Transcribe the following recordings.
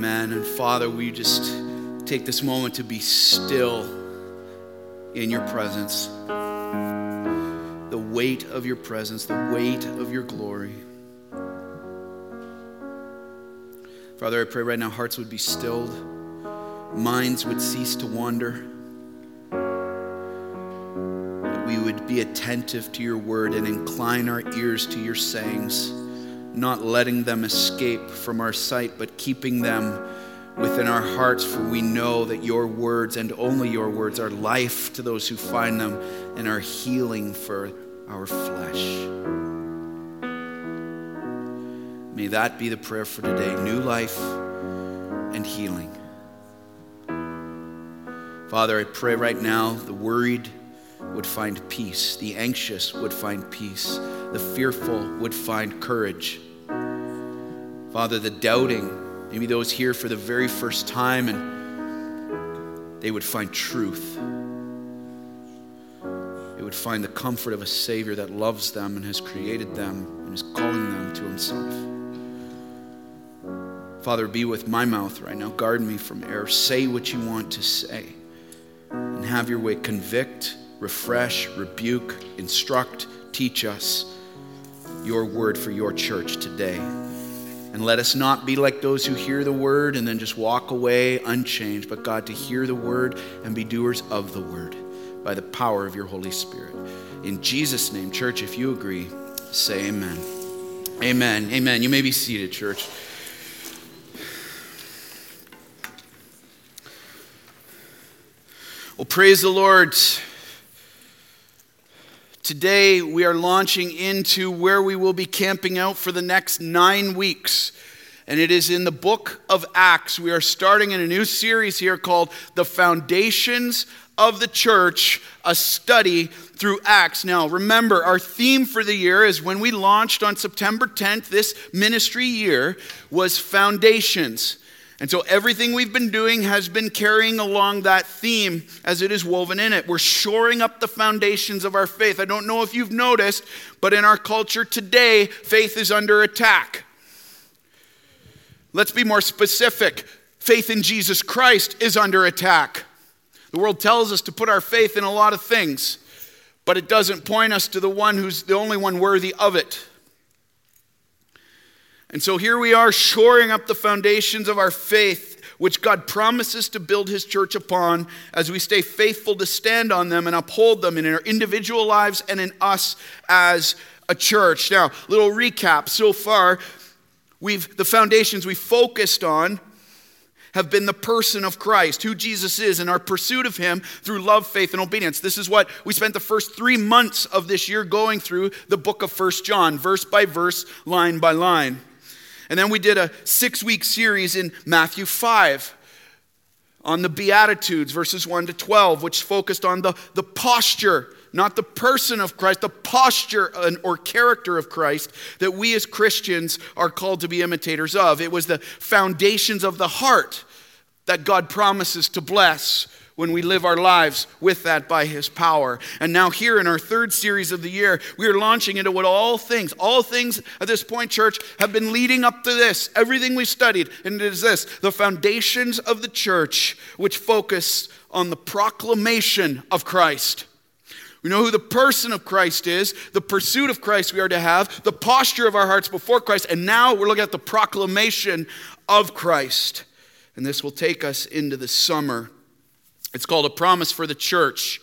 Amen. And Father, we just take this moment to be still in your presence. The weight of your presence, the weight of your glory. Father, I pray right now hearts would be stilled, minds would cease to wander, that we would be attentive to your word and incline our ears to your sayings, not letting them escape from our sight, but keeping them within our hearts, for we know that your words and only your words are life to those who find them and are healing for our flesh. May that be the prayer for today new life and healing. Father, I pray right now the worried would find peace, the anxious would find peace, the fearful would find courage. Father, the doubting, maybe those here for the very first time, and they would find truth. They would find the comfort of a Savior that loves them and has created them and is calling them to Himself. Father, be with my mouth right now. Guard me from error. Say what you want to say. And have your way. Convict, refresh, rebuke, instruct, teach us your word for your church today. And let us not be like those who hear the word and then just walk away unchanged, but God, to hear the word and be doers of the word by the power of your Holy Spirit. In Jesus' name, church, if you agree, say amen. Amen. Amen. You may be seated, church. Well, praise the Lord. Today we are launching into where we will be camping out for the next nine weeks. And it is in the book of Acts. We are starting in a new series here called The Foundations of the Church, a study through Acts. Now, remember, our theme for the year is when we launched on September 10th, this ministry year, was Foundations. And so everything we've been doing has been carrying along that theme as it is woven in it. We're shoring up the foundations of our faith. I don't know if you've noticed, but in our culture today, faith is under attack. Let's be more specific. Faith in Jesus Christ is under attack. The world tells us to put our faith in a lot of things, but it doesn't point us to the one who's the only one worthy of it. And so here we are shoring up the foundations of our faith, which God promises to build his church upon as we stay faithful to stand on them and uphold them in our individual lives and in us as a church. Now, little recap so far, we've the foundations we focused on have been the person of Christ, who Jesus is, and our pursuit of him through love, faith, and obedience. This is what we spent the first three months of this year going through the book of First John, verse by verse, line by line. And then we did a six week series in Matthew 5 on the Beatitudes, verses 1 to 12, which focused on the, the posture, not the person of Christ, the posture or character of Christ that we as Christians are called to be imitators of. It was the foundations of the heart that God promises to bless when we live our lives with that by His power. And now, here in our third series of the year, we are launching into what all things, all things at this point, church, have been leading up to this. Everything we studied, and it is this the foundations of the church, which focus on the proclamation of Christ. We know who the person of Christ is, the pursuit of Christ we are to have, the posture of our hearts before Christ, and now we're looking at the proclamation of Christ. And this will take us into the summer it's called a promise for the church.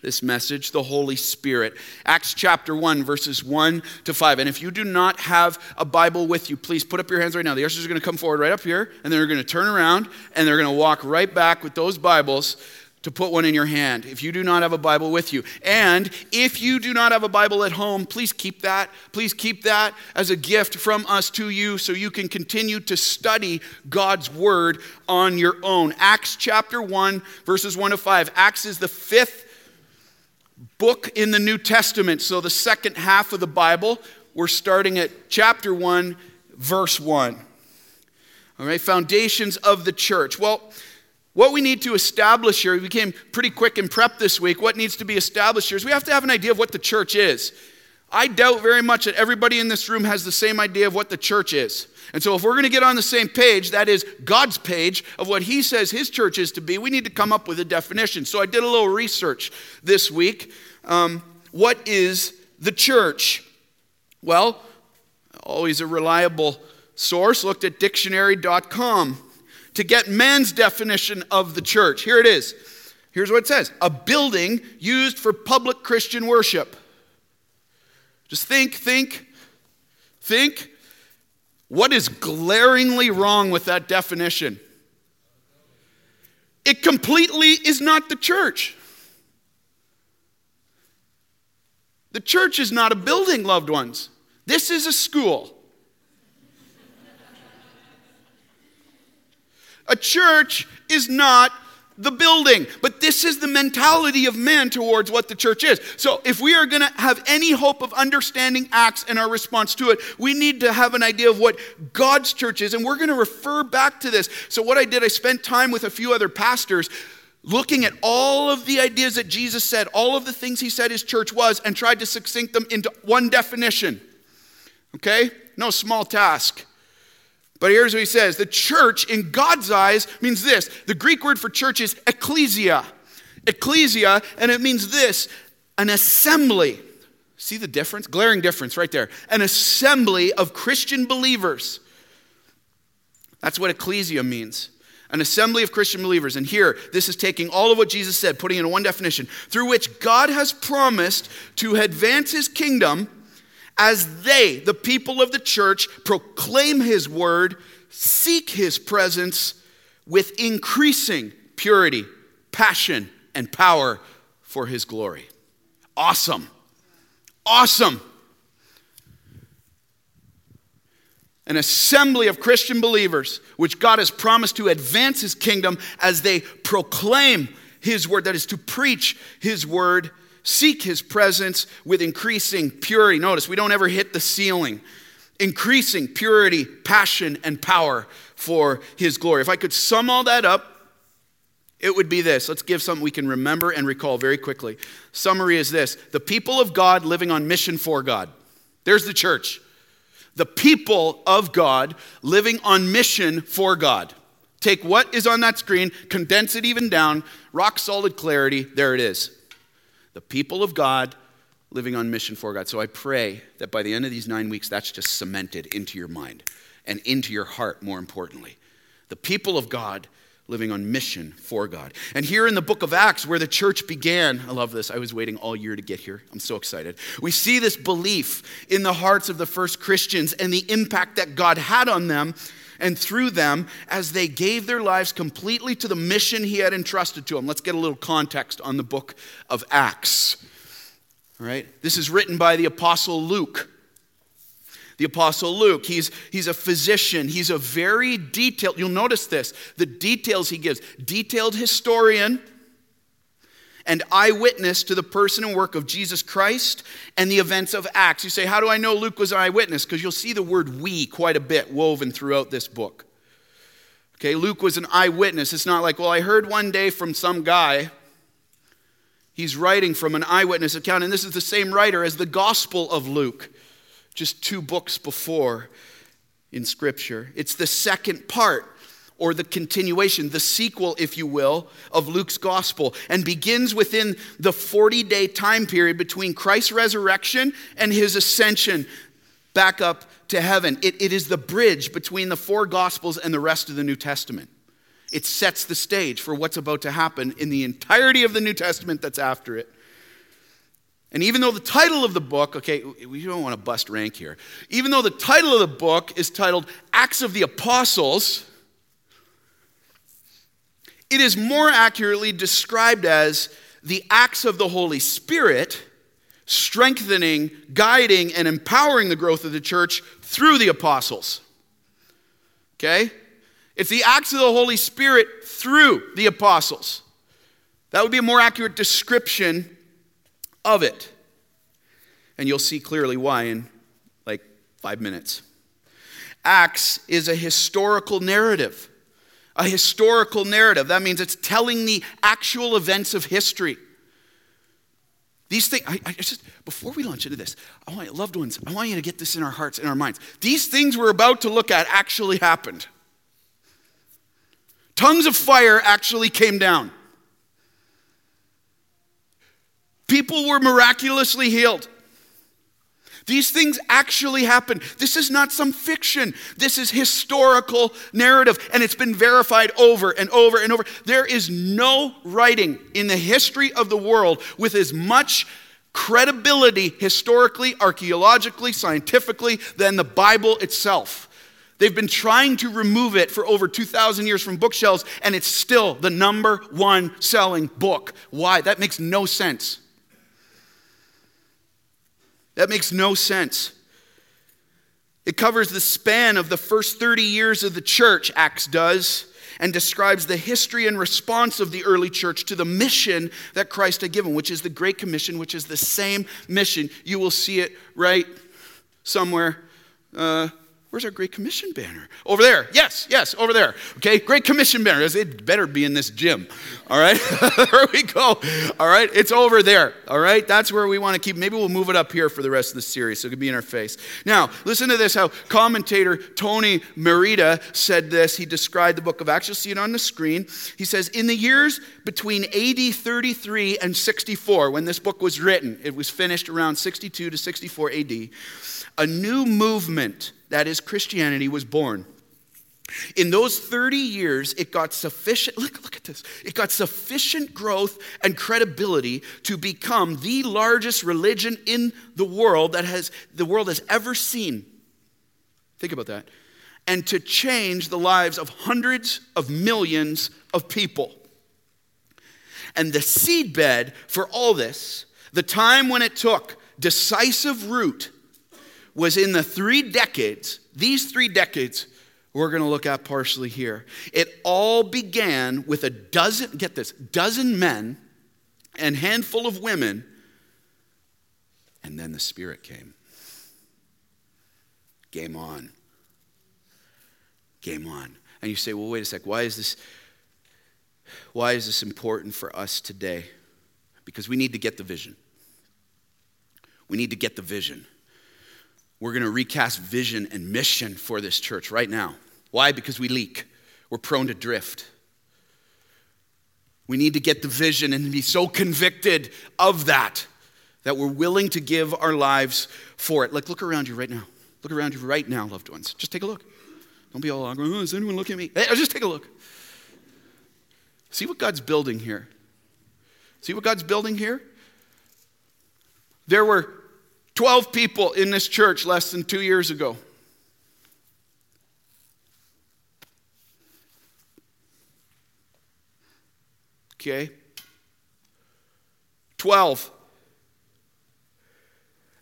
This message, the Holy Spirit. Acts chapter 1, verses 1 to 5. And if you do not have a Bible with you, please put up your hands right now. The ushers are going to come forward right up here, and they're going to turn around, and they're going to walk right back with those Bibles to put one in your hand if you do not have a Bible with you. And if you do not have a Bible at home, please keep that. Please keep that as a gift from us to you so you can continue to study God's Word on your own. Acts chapter 1, verses 1 to 5. Acts is the fifth book in the New Testament. So the second half of the Bible, we're starting at chapter 1, verse 1. All right, foundations of the church. Well, what we need to establish here, we became pretty quick in prep this week. What needs to be established here is we have to have an idea of what the church is. I doubt very much that everybody in this room has the same idea of what the church is. And so, if we're going to get on the same page, that is God's page of what He says His church is to be, we need to come up with a definition. So, I did a little research this week. Um, what is the church? Well, always a reliable source, looked at dictionary.com to get man's definition of the church. Here it is. Here's what it says a building used for public Christian worship. Just think, think, think. What is glaringly wrong with that definition? It completely is not the church. The church is not a building, loved ones. This is a school. A church is not the building. But this is the mentality of men towards what the church is. So if we are going to have any hope of understanding Acts and our response to it, we need to have an idea of what God's church is. And we're going to refer back to this. So what I did, I spent time with a few other pastors looking at all of the ideas that Jesus said, all of the things he said his church was, and tried to succinct them into one definition. Okay? No small task. But here's what he says the church, in God's eyes, means this. The Greek word for church is ecclesia. Ecclesia, and it means this an assembly. See the difference? Glaring difference right there. An assembly of Christian believers. That's what ecclesia means. An assembly of Christian believers. And here, this is taking all of what Jesus said, putting it in one definition, through which God has promised to advance his kingdom as they, the people of the church, proclaim his word, seek his presence with increasing purity, passion, and power for his glory. Awesome. Awesome. An assembly of Christian believers, which God has promised to advance his kingdom as they proclaim his word, that is, to preach his word Seek his presence with increasing purity. Notice we don't ever hit the ceiling. Increasing purity, passion, and power for his glory. If I could sum all that up, it would be this. Let's give something we can remember and recall very quickly. Summary is this the people of God living on mission for God. There's the church. The people of God living on mission for God. Take what is on that screen, condense it even down, rock solid clarity, there it is the people of God living on mission for God. So I pray that by the end of these nine weeks, that's just cemented into your mind and into your heart, more importantly. The people of God living on mission for God. And here in the book of Acts, where the church began, I love this. I was waiting all year to get here. I'm so excited. We see this belief in the hearts of the first Christians and the impact that God had on them and through them as they gave their lives completely to the mission he had entrusted to them. Let's get a little context on the book of Acts. All right? This is written by the apostle Luke. The apostle Luke, he's, he's a physician. He's a very detailed, you'll notice this, the details he gives. Detailed historian, and eyewitness to the person and work of Jesus Christ and the events of Acts. You say, How do I know Luke was an eyewitness? Because you'll see the word we quite a bit woven throughout this book. Okay, Luke was an eyewitness. It's not like, well, I heard one day from some guy. He's writing from an eyewitness account, and this is the same writer as the Gospel of Luke, just two books before in Scripture. It's the second part or the continuation, the sequel, if you will, of Luke's gospel, and begins within the 40 day time period between Christ's resurrection and his ascension back up to heaven. It, it is the bridge between the four gospels and the rest of the New Testament. It sets the stage for what's about to happen in the entirety of the New Testament that's after it. And even though the title of the book, okay, we don't want to bust rank here. Even though the title of the book is titled Acts of the Apostles, it is more accurately described as the acts of the Holy Spirit strengthening, guiding, and empowering the growth of the church through the apostles. Okay? It's the acts of the Holy Spirit through the apostles. That would be a more accurate description of it. And you'll see clearly why in like five minutes. Acts is a historical narrative a historical narrative. That means it's telling the actual events of history. These things, I, I, just, before we launch into this, I want loved ones, I want you to get this in our hearts and our minds. These things we're about to look at actually happened. Tongues of fire actually came down. People were miraculously healed. These things actually happened. This is not some fiction. This is historical narrative, and it's been verified over and over and over. There is no writing in the history of the world with as much credibility historically, archaeologically, scientifically than the Bible itself. They've been trying to remove it for over 2,000 years from bookshelves, and it's still the number one selling book. Why? That makes no sense. That makes no sense. It covers the span of the first 30 years of the church, Acts does, and describes the history and response of the early church to the mission that Christ had given, which is the Great Commission, which is the same mission. You will see it right somewhere. Uh, Where's our Great Commission banner? Over there. Yes, yes, over there. Okay, Great Commission banner. It better be in this gym. All right, there we go. All right, it's over there. All right, that's where we want to keep. Maybe we'll move it up here for the rest of the series so it can be in our face. Now, listen to this how commentator Tony Merida said this. He described the book of Acts. You'll see it on the screen. He says, In the years between AD 33 and 64, when this book was written, it was finished around 62 to 64 AD, a new movement that is Christianity, was born. In those 30 years, it got sufficient, look, look at this, it got sufficient growth and credibility to become the largest religion in the world that has the world has ever seen. Think about that. And to change the lives of hundreds of millions of people. And the seedbed for all this, the time when it took decisive root was in the three decades, these three decades, we're going to look at partially here. It all began with a dozen, get this, dozen men and handful of women, and then the Spirit came. Game on. Game on. And you say, well, wait a sec, why is this, why is this important for us today? Because we need to get the vision. We need to get the vision. We're going to recast vision and mission for this church right now. Why? Because we leak. We're prone to drift. We need to get the vision and be so convicted of that that we're willing to give our lives for it. Like, look around you right now. Look around you right now, loved ones. Just take a look. Don't be all awkward. Oh, is anyone looking at me? Hey, just take a look. See what God's building here. See what God's building here? There were 12 people in this church less than two years ago. Okay? 12.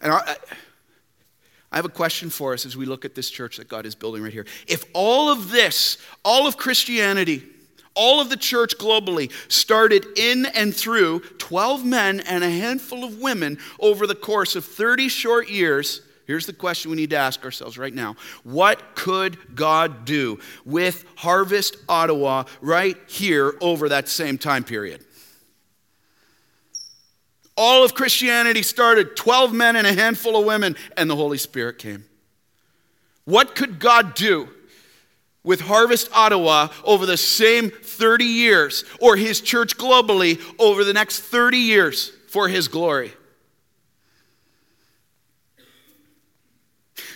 And I, I have a question for us as we look at this church that God is building right here. If all of this, all of Christianity, all of the church globally started in and through 12 men and a handful of women over the course of 30 short years. Here's the question we need to ask ourselves right now What could God do with Harvest Ottawa right here over that same time period? All of Christianity started 12 men and a handful of women, and the Holy Spirit came. What could God do with Harvest Ottawa over the same 30 years, or his church globally over the next 30 years for his glory.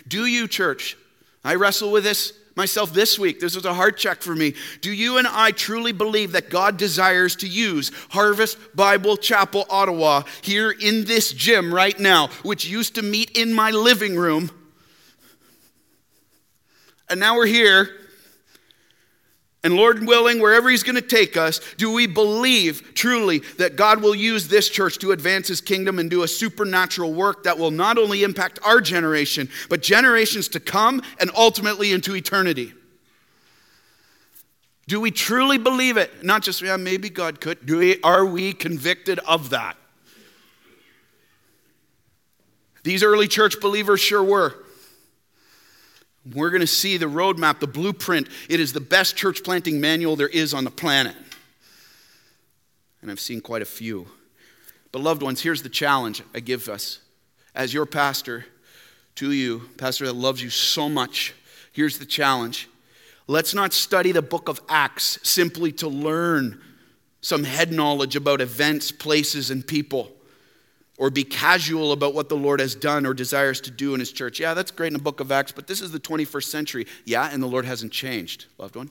Do you, church? I wrestle with this myself this week. This was a heart check for me. Do you and I truly believe that God desires to use Harvest Bible Chapel Ottawa here in this gym right now, which used to meet in my living room? And now we're here and Lord willing, wherever He's going to take us, do we believe truly that God will use this church to advance His kingdom and do a supernatural work that will not only impact our generation, but generations to come and ultimately into eternity? Do we truly believe it? Not just, yeah, maybe God could. Do we, are we convicted of that? These early church believers sure were. We're going to see the roadmap, the blueprint. It is the best church planting manual there is on the planet. And I've seen quite a few. But, loved ones, here's the challenge I give us as your pastor to you, pastor that loves you so much. Here's the challenge. Let's not study the book of Acts simply to learn some head knowledge about events, places, and people, or be casual about what the Lord has done or desires to do in His church. Yeah, that's great in the book of Acts, but this is the 21st century. Yeah, and the Lord hasn't changed, loved one.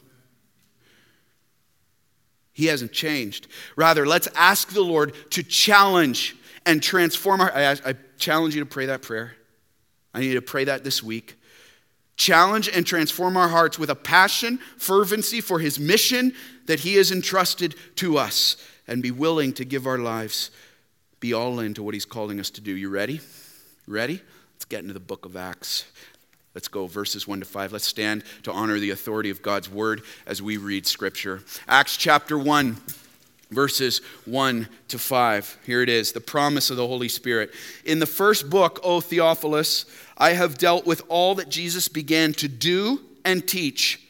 He hasn't changed. Rather, let's ask the Lord to challenge and transform our. I, I challenge you to pray that prayer. I need you to pray that this week. Challenge and transform our hearts with a passion, fervency for His mission that He has entrusted to us, and be willing to give our lives, be all into what He's calling us to do. You ready? Ready? Let's get into the book of Acts. Let's go, verses 1 to 5. Let's stand to honor the authority of God's word as we read scripture. Acts chapter 1, verses 1 to 5. Here it is the promise of the Holy Spirit. In the first book, O Theophilus, I have dealt with all that Jesus began to do and teach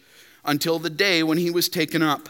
until the day when he was taken up,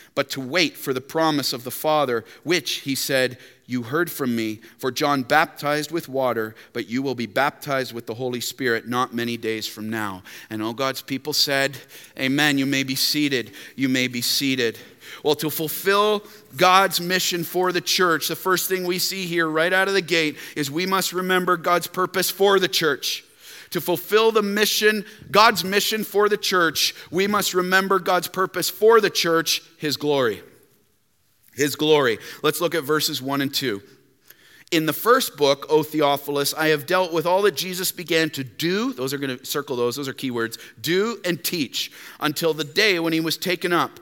but to wait for the promise of the Father, which, he said, You heard from me. For John baptized with water, but you will be baptized with the Holy Spirit not many days from now. And all God's people said, Amen. You may be seated. You may be seated. Well, to fulfill God's mission for the church, the first thing we see here right out of the gate is we must remember God's purpose for the church. To fulfill the mission, God's mission for the church, we must remember God's purpose for the church, His glory. His glory. Let's look at verses 1 and 2. In the first book, O Theophilus, I have dealt with all that Jesus began to do. Those are going to circle those, those are keywords do and teach until the day when he was taken up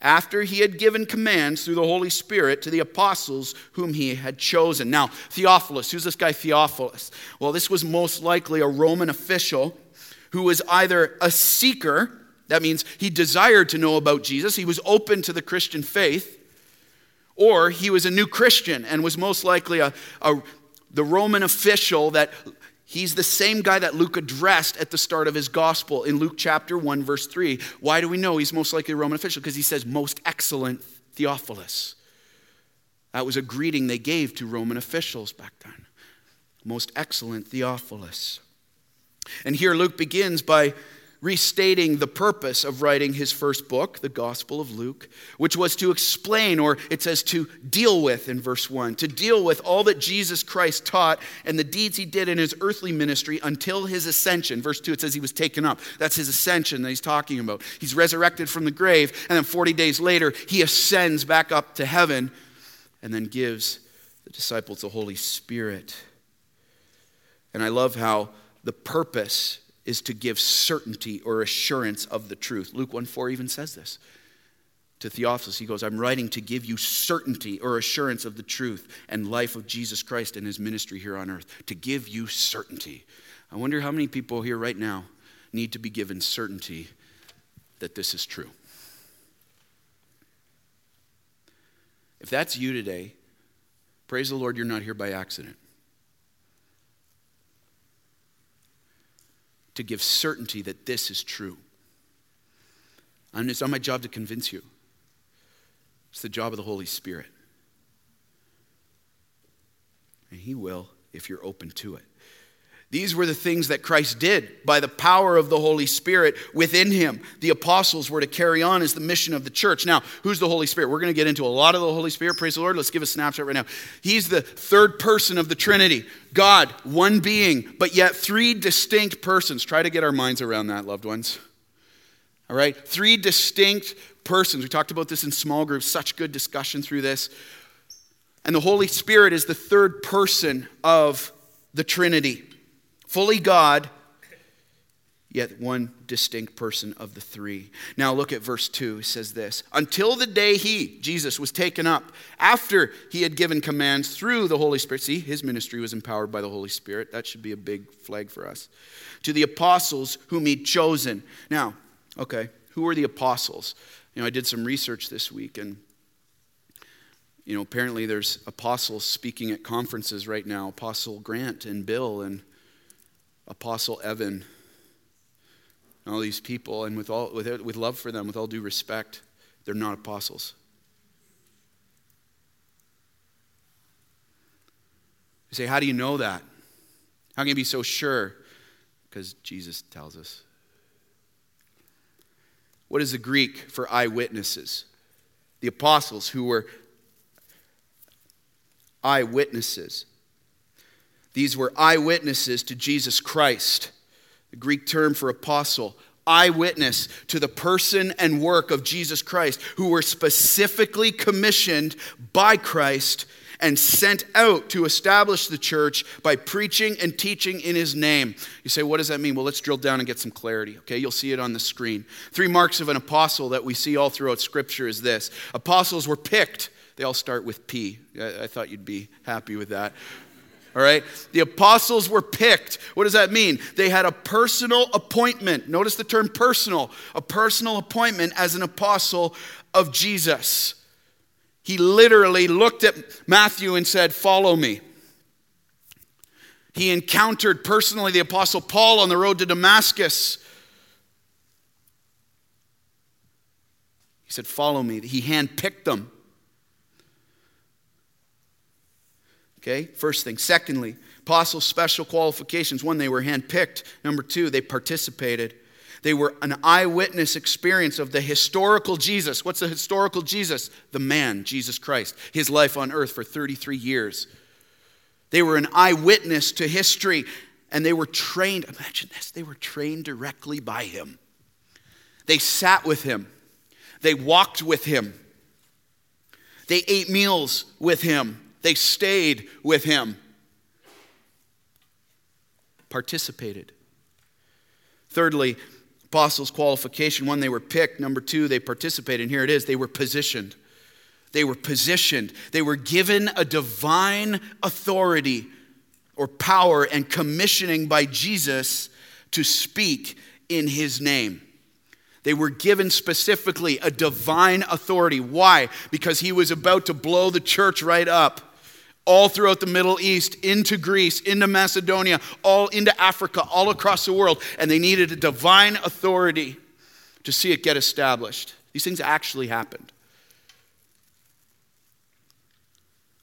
after he had given commands through the Holy Spirit to the apostles whom he had chosen. Now, Theophilus, who's this guy Theophilus? Well, this was most likely a Roman official who was either a seeker, that means he desired to know about Jesus, he was open to the Christian faith, or he was a new Christian and was most likely a, a the Roman official that He's the same guy that Luke addressed at the start of his gospel in Luke chapter 1, verse 3. Why do we know he's most likely a Roman official? Because he says, Most excellent Theophilus. That was a greeting they gave to Roman officials back then. Most excellent Theophilus. And here Luke begins by restating the purpose of writing his first book, the Gospel of Luke, which was to explain, or it says to deal with in verse 1, to deal with all that Jesus Christ taught and the deeds he did in his earthly ministry until his ascension. Verse 2, it says he was taken up. That's his ascension that he's talking about. He's resurrected from the grave, and then 40 days later, he ascends back up to heaven and then gives the disciples the Holy Spirit. And I love how the purpose is to give certainty or assurance of the truth. Luke 1 4 even says this to Theophilus. He goes, I'm writing to give you certainty or assurance of the truth and life of Jesus Christ and his ministry here on earth. To give you certainty. I wonder how many people here right now need to be given certainty that this is true. If that's you today, praise the Lord, you're not here by accident. To give certainty that this is true. And it's not my job to convince you, it's the job of the Holy Spirit. And He will if you're open to it. These were the things that Christ did by the power of the Holy Spirit within him. The apostles were to carry on as the mission of the church. Now, who's the Holy Spirit? We're going to get into a lot of the Holy Spirit. Praise the Lord. Let's give a snapshot right now. He's the third person of the Trinity God, one being, but yet three distinct persons. Try to get our minds around that, loved ones. All right? Three distinct persons. We talked about this in small groups, such good discussion through this. And the Holy Spirit is the third person of the Trinity fully God, yet one distinct person of the three. Now look at verse 2. It says this Until the day he, Jesus, was taken up, after he had given commands through the Holy Spirit. See, his ministry was empowered by the Holy Spirit. That should be a big flag for us. To the apostles whom he'd chosen. Now, okay, who were the apostles? You know, I did some research this week, and you know, apparently there's apostles speaking at conferences right now Apostle Grant and Bill and Apostle Evan. And all these people, and with, all, with, with love for them, with all due respect, they're not apostles. You say, How do you know that? How can you be so sure? Because Jesus tells us. What is the Greek for eyewitnesses? The apostles who were eyewitnesses. These were eyewitnesses to Jesus Christ. The Greek term for apostle, eyewitness to the person and work of Jesus Christ, who were specifically commissioned by Christ and sent out to establish the church by preaching and teaching in his name. You say, what does that mean? Well, let's drill down and get some clarity, okay? You'll see it on the screen. Three marks of an apostle that we see all throughout Scripture is this apostles were picked they all start with P. I, I thought you'd be happy with that. All right? The apostles were picked. What does that mean? They had a personal appointment. Notice the term personal. A personal appointment as an apostle of Jesus. He literally looked at Matthew and said, Follow me. He encountered personally the apostle Paul on the road to Damascus. He said, Follow me. He handpicked them. Okay, first thing. Secondly, apostles' special qualifications. One, they were handpicked. Number two, they participated. They were an eyewitness experience of the historical Jesus. What's the historical Jesus? The man, Jesus Christ, his life on earth for 33 years. They were an eyewitness to history and they were trained. Imagine this they were trained directly by him. They sat with him, they walked with him, they ate meals with him, they stayed with him, participated. Thirdly, apostles' qualification one, they were picked. Number two, they participated. And here it is they were positioned. They were positioned. They were given a divine authority or power and commissioning by Jesus to speak in his name. They were given specifically a divine authority. Why? Because he was about to blow the church right up all throughout the Middle East, into Greece, into Macedonia, all into Africa, all across the world. And they needed a divine authority to see it get established. These things actually happened.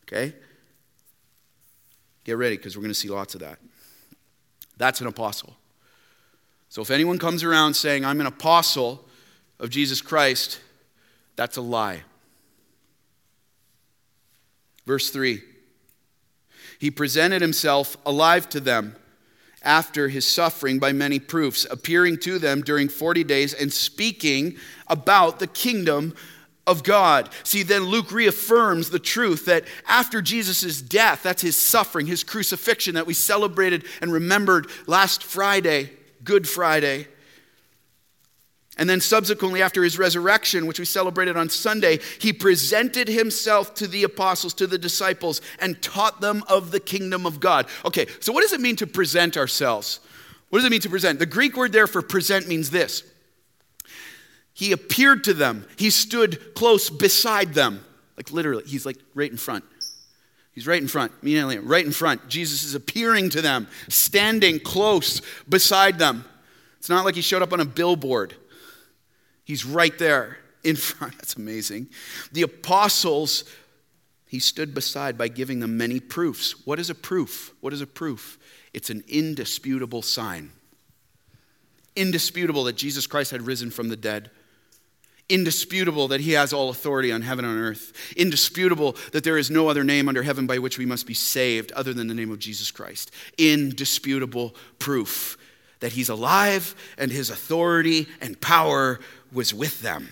Okay? Get ready because we're going to see lots of that. That's an apostle. So if anyone comes around saying, I'm an apostle of Jesus Christ, that's a lie. Verse 3 he presented himself alive to them after his suffering by many proofs, appearing to them during 40 days and speaking about the kingdom of God. See, then Luke reaffirms the truth that after Jesus' death, that's his suffering, his crucifixion that we celebrated and remembered last Friday, Good Friday, and then, subsequently, after his resurrection, which we celebrated on Sunday, he presented himself to the apostles, to the disciples, and taught them of the kingdom of God. Okay, so what does it mean to present ourselves? What does it mean to present? The Greek word there for present means this He appeared to them, he stood close beside them. Like literally, he's like right in front. He's right in front, me and immediately, right in front. Jesus is appearing to them, standing close beside them. It's not like he showed up on a billboard. He's right there in front. That's amazing. The apostles, he stood beside by giving them many proofs. What is a proof? What is a proof? It's an indisputable sign. Indisputable that Jesus Christ had risen from the dead. Indisputable that he has all authority on heaven and on earth. Indisputable that there is no other name under heaven by which we must be saved other than the name of Jesus Christ. Indisputable proof that he's alive and his authority and power was with them.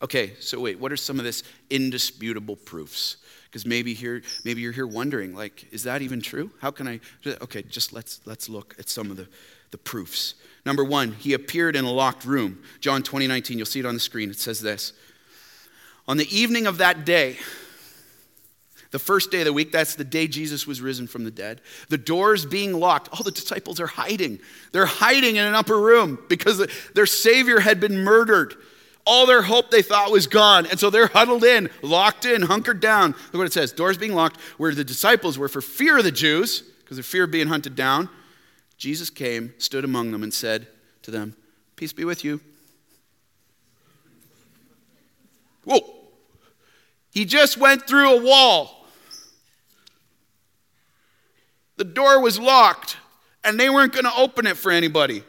Okay, so wait, what are some of this indisputable proofs? Because maybe here, maybe you're here wondering, like, is that even true? How can I? Okay, just let's let's look at some of the, the proofs. Number one, he appeared in a locked room. John 20, 19, you'll see it on the screen. It says this. On the evening of that day, the first day of the week, that's the day Jesus was risen from the dead. The doors being locked. All the disciples are hiding. They're hiding in an upper room because their Savior had been murdered. all their hope they thought was gone. And so they're huddled in, locked in, hunkered down. Look what it says doors being locked, where the disciples were for fear of the Jews, because of fear of being hunted down. Jesus came, stood among them, and said to them, Peace be with you. Whoa. He just went through a wall. The door was locked, and they weren't going to open it for anybody.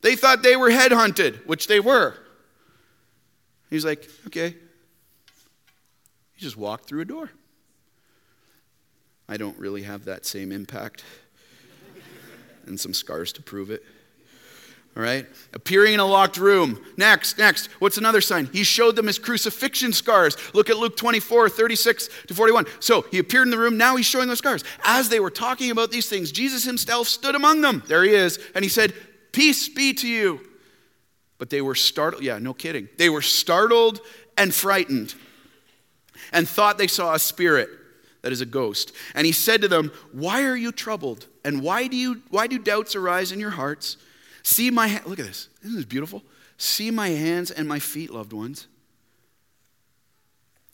They thought they were headhunted, which they were. He's like, okay. He just walked through a door. I don't really have that same impact and some scars to prove it. All right? Appearing in a locked room. Next, next. What's another sign? He showed them his crucifixion scars. Look at Luke 24, 36 to 41. So he appeared in the room. Now he's showing those scars. As they were talking about these things, Jesus himself stood among them. There he is. And he said, Peace be to you. But they were startled. Yeah, no kidding. They were startled and frightened and thought they saw a spirit that is a ghost. And he said to them, Why are you troubled? And why do, you, why do doubts arise in your hearts? See my ha- look at this. Isn't this beautiful? See my hands and my feet, loved ones.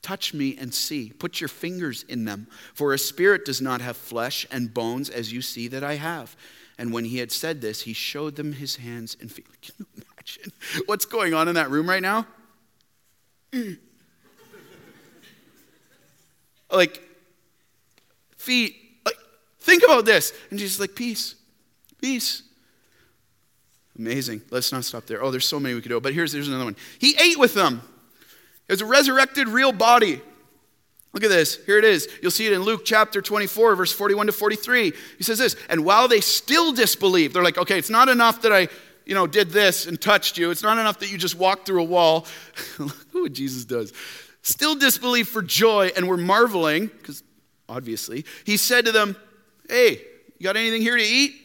Touch me and see. Put your fingers in them. For a spirit does not have flesh and bones as you see that I have. And when he had said this, he showed them his hands and feet. Can you imagine what's going on in that room right now? like, feet. Like, think about this. And Jesus is like, peace, peace. Amazing. Let's not stop there. Oh, there's so many we could do. But here's, here's another one. He ate with them. It was a resurrected real body. Look at this. Here it is. You'll see it in Luke chapter 24, verse 41 to 43. He says this, and while they still disbelieve, they're like, okay, it's not enough that I, you know, did this and touched you. It's not enough that you just walked through a wall. Look what Jesus does. Still disbelieve for joy and were marveling, because obviously, he said to them, Hey, you got anything here to eat?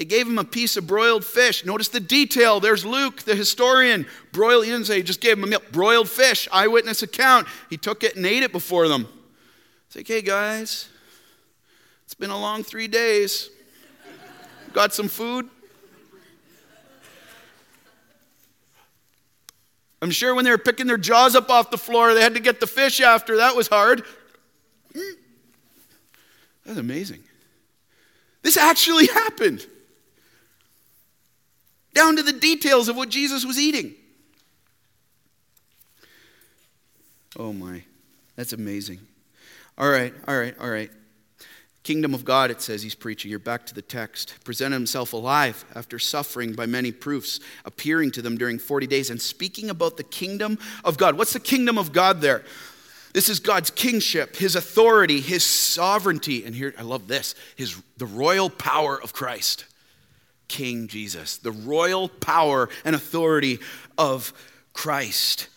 They gave him a piece of broiled fish. Notice the detail. There's Luke, the historian. Broiled, he didn't say he just gave him a meal. Broiled fish, eyewitness account. He took it and ate it before them. It's like, hey guys, it's been a long three days. Got some food? I'm sure when they were picking their jaws up off the floor, they had to get the fish after. That was hard. Hmm. That's amazing. This actually happened down to the details of what Jesus was eating. Oh my, that's amazing. All right, all right, all right. Kingdom of God, it says he's preaching. You're back to the text. Presented himself alive after suffering by many proofs, appearing to them during 40 days and speaking about the kingdom of God. What's the kingdom of God there? This is God's kingship, his authority, his sovereignty. And here, I love this his, the royal power of Christ. King Jesus, the royal power and authority of Christ.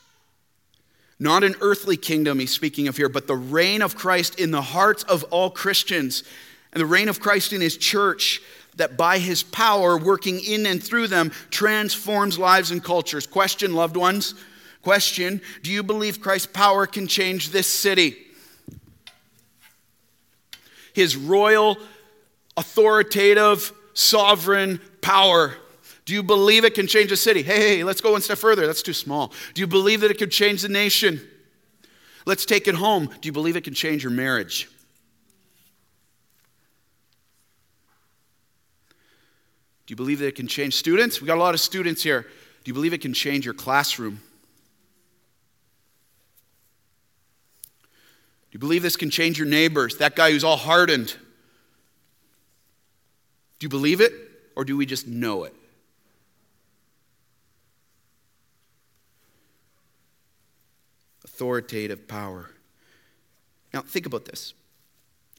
Not an earthly kingdom he's speaking of here, but the reign of Christ in the hearts of all Christians and the reign of Christ in his church that by his power working in and through them transforms lives and cultures. Question, loved ones. Question Do you believe Christ's power can change this city? His royal, authoritative, sovereign power. Do you believe it can change a city? Hey, hey, let's go one step further. That's too small. Do you believe that it could change the nation? Let's take it home. Do you believe it can change your marriage? Do you believe that it can change students? We got a lot of students here. Do you believe it can change your classroom? Do you believe this can change your neighbors? That guy who's all hardened. Do you believe it or do we just know it? Authoritative power. Now, think about this.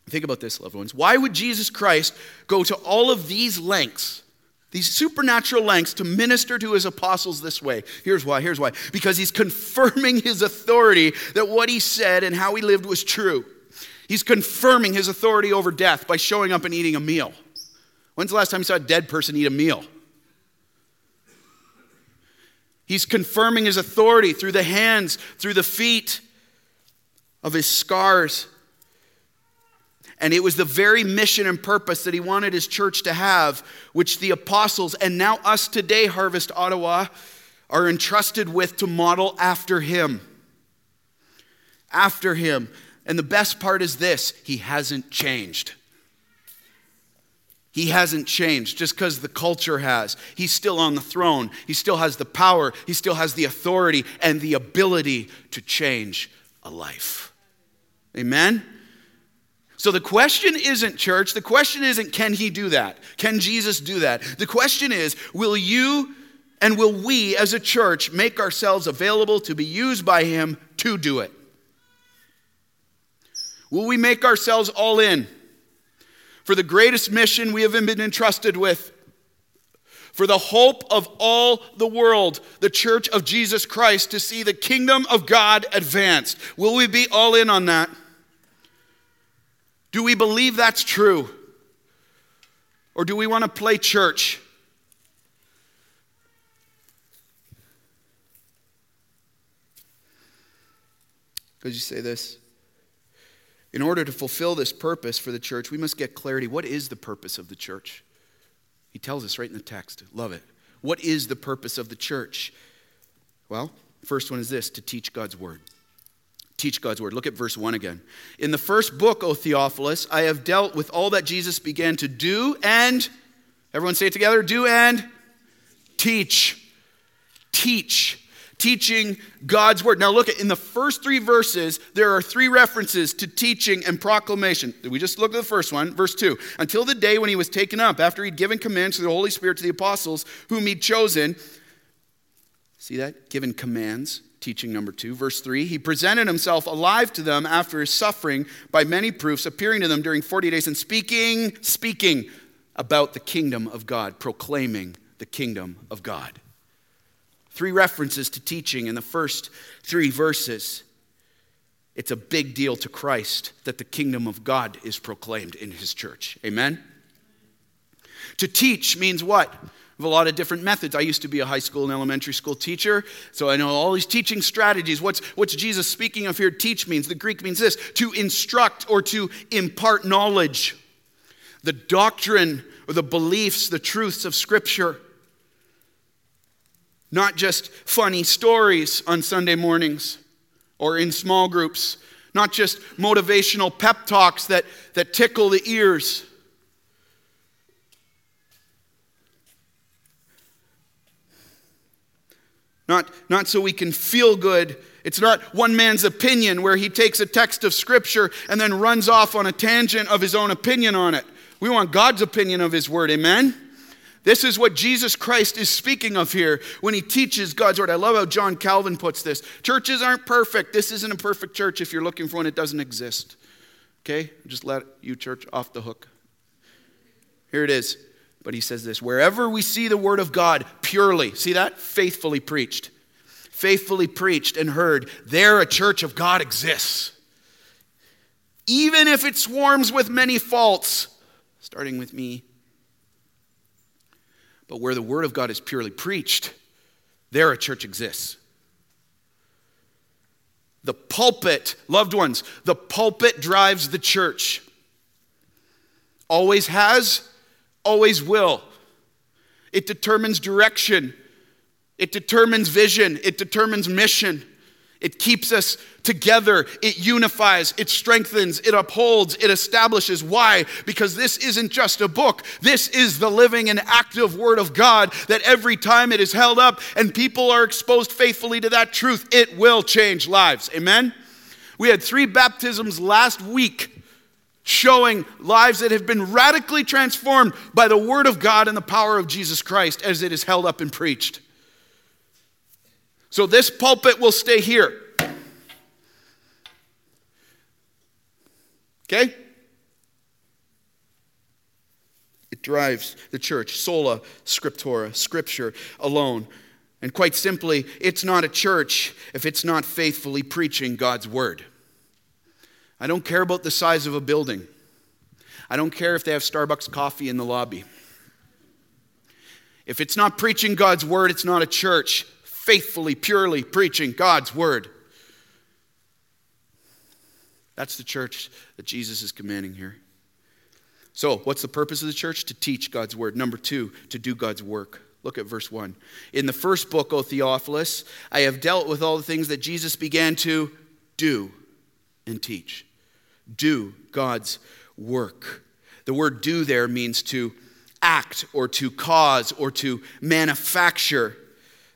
Think about this, loved ones. Why would Jesus Christ go to all of these lengths, these supernatural lengths, to minister to his apostles this way? Here's why. Here's why. Because he's confirming his authority that what he said and how he lived was true. He's confirming his authority over death by showing up and eating a meal. When's the last time you saw a dead person eat a meal? He's confirming his authority through the hands, through the feet of his scars. And it was the very mission and purpose that he wanted his church to have, which the apostles and now us today, Harvest Ottawa, are entrusted with to model after him. After him. And the best part is this he hasn't changed. He hasn't changed just because the culture has. He's still on the throne. He still has the power. He still has the authority and the ability to change a life. Amen? So the question isn't, church, the question isn't, can he do that? Can Jesus do that? The question is, will you and will we as a church make ourselves available to be used by him to do it? Will we make ourselves all in for the greatest mission we have been entrusted with? For the hope of all the world, the church of Jesus Christ, to see the kingdom of God advanced. Will we be all in on that? Do we believe that's true? Or do we want to play church? Could you say this? In order to fulfill this purpose for the church, we must get clarity. What is the purpose of the church? He tells us right in the text. Love it. What is the purpose of the church? Well, first one is this to teach God's word. Teach God's word. Look at verse 1 again. In the first book, O Theophilus, I have dealt with all that Jesus began to do and, everyone say it together, do and teach. Teach teaching God's word. Now, look at in the first three verses, there are three references to teaching and proclamation. We just look at the first one, verse 2. Until the day when he was taken up, after he'd given commands to the Holy Spirit to the apostles whom he'd chosen. See that? Given commands. Teaching number two. Verse three, he presented himself alive to them after his suffering by many proofs, appearing to them during 40 days and speaking, speaking about the kingdom of God, proclaiming the kingdom of God. Three references to teaching in the first three verses. It's a big deal to Christ that the kingdom of God is proclaimed in his church. Amen? To teach means what? A lot of different methods. I used to be a high school and elementary school teacher, so I know all these teaching strategies. What's, what's Jesus speaking of here? Teach means. The Greek means this to instruct or to impart knowledge, the doctrine or the beliefs, the truths of Scripture not just funny stories on Sunday mornings or in small groups, not just motivational pep talks that, that tickle the ears. Not, not so we can feel good. It's not one man's opinion where he takes a text of Scripture and then runs off on a tangent of his own opinion on it. We want God's opinion of His Word, amen? This is what Jesus Christ is speaking of here when he teaches God's word. I love how John Calvin puts this. Churches aren't perfect. This isn't a perfect church. If you're looking for one, it doesn't exist. Okay? Just let you, church, off the hook. Here it is. But he says this wherever we see the word of God purely, see that? Faithfully preached. Faithfully preached and heard, there a church of God exists. Even if it swarms with many faults, starting with me but where the Word of God is purely preached, there a church exists. The pulpit, loved ones, the pulpit drives the church. Always has, always will. It determines direction, it determines vision, it determines mission. It keeps us together. It unifies. It strengthens. It upholds. It establishes. Why? Because this isn't just a book. This is the living and active Word of God that every time it is held up and people are exposed faithfully to that truth, it will change lives. Amen? We had three baptisms last week showing lives that have been radically transformed by the Word of God and the power of Jesus Christ as it is held up and preached. So this pulpit will stay here. Okay? It drives the church. Sola scriptura, scripture alone. And quite simply, it's not a church if it's not faithfully preaching God's word. I don't care about the size of a building. I don't care if they have Starbucks coffee in the lobby. If it's not preaching God's word, it's not a church faithfully, purely preaching God's word. That's the church that Jesus is commanding here. So, what's the purpose of the church? To teach God's word. Number two, to do God's work. Look at verse 1. In the first book, O Theophilus, I have dealt with all the things that Jesus began to do and teach. Do God's work. The word do there means to act or to cause or to manufacture.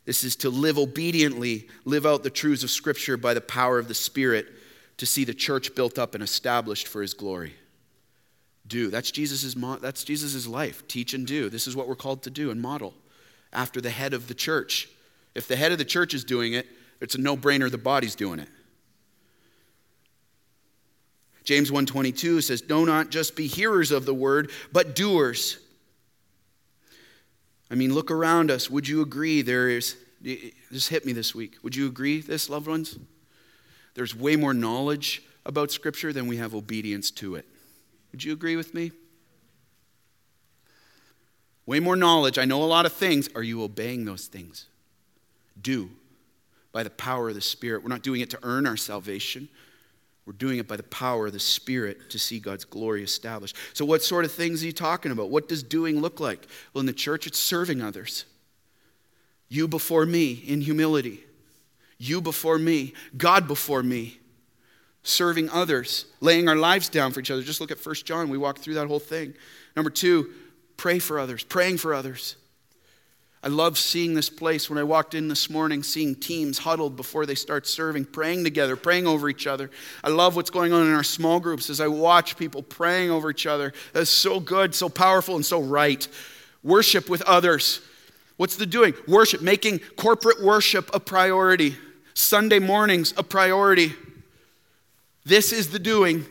This is to live obediently, live out the truths of Scripture by the power of the Spirit to see the church built up and established for His glory. Do. That's Jesus' that's Jesus's life. Teach and do. This is what we're called to do and model after the head of the church. If the head of the church is doing it, it's a no-brainer the body's doing it. James 1:22 says, "Do not just be hearers of the word, but doers." I mean, look around us. Would you agree there is this hit me this week. Would you agree this, loved ones? There's way more knowledge about scripture than we have obedience to it. Would you agree with me? Way more knowledge. I know a lot of things. Are you obeying those things? Do by the power of the Spirit. We're not doing it to earn our salvation. We're doing it by the power of the Spirit to see God's glory established. So, what sort of things are you talking about? What does doing look like? Well, in the church, it's serving others. You before me in humility, you before me, God before me, serving others, laying our lives down for each other. Just look at First John. We walked through that whole thing. Number two, pray for others, praying for others. I love seeing this place when I walked in this morning, seeing teams huddled before they start serving, praying together, praying over each other. I love what's going on in our small groups as I watch people praying over each other. That's so good, so powerful, and so right. Worship with others. What's the doing? Worship, making corporate worship a priority, Sunday mornings a priority. This is the doing.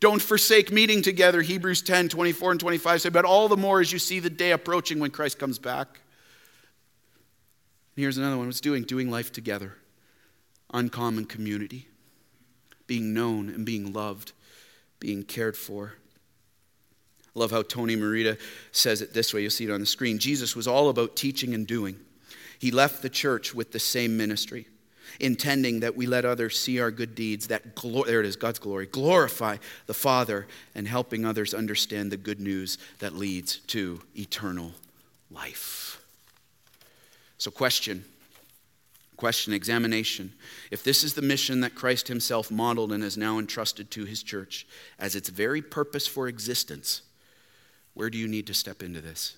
Don't forsake meeting together, Hebrews 10 24 and 25 say, but all the more as you see the day approaching when Christ comes back. Here's another one what's doing? Doing life together. Uncommon community. Being known and being loved, being cared for. I love how Tony Merida says it this way. You'll see it on the screen. Jesus was all about teaching and doing. He left the church with the same ministry, intending that we let others see our good deeds, that glo- there it is, God's glory, glorify the Father, and helping others understand the good news that leads to eternal life. So, question. Question, examination. If this is the mission that Christ himself modeled and has now entrusted to his church as its very purpose for existence, where do you need to step into this?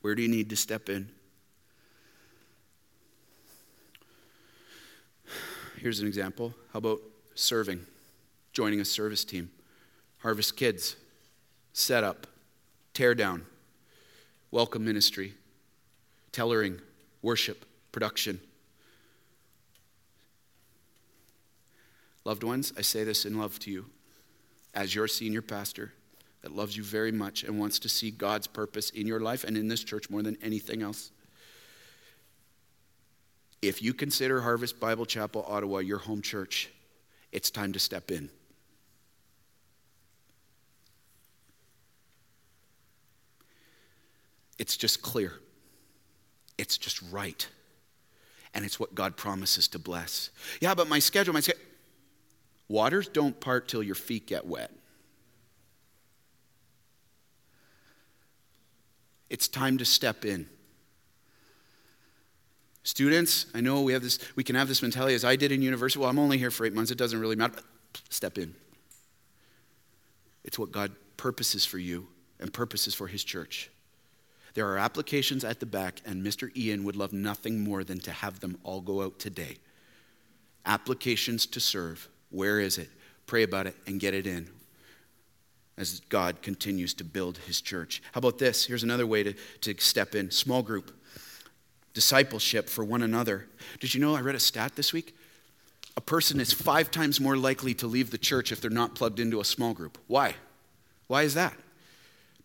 Where do you need to step in? Here's an example. How about serving, joining a service team? Harvest Kids, set up, tear down, welcome ministry, tellering, worship, production. Loved ones, I say this in love to you as your senior pastor that loves you very much and wants to see God's purpose in your life and in this church more than anything else. If you consider Harvest Bible Chapel Ottawa your home church, it's time to step in. It's just clear. It's just right. And it's what God promises to bless. Yeah, but my schedule, my schedule. Waters don't part till your feet get wet. It's time to step in. Students, I know we have this, we can have this mentality as I did in university. Well, I'm only here for eight months, it doesn't really matter. Step in. It's what God purposes for you and purposes for his church. There are applications at the back, and Mr. Ian would love nothing more than to have them all go out today. Applications to serve. Where is it? Pray about it and get it in as God continues to build his church. How about this? Here's another way to, to step in small group, discipleship for one another. Did you know I read a stat this week? A person is five times more likely to leave the church if they're not plugged into a small group. Why? Why is that?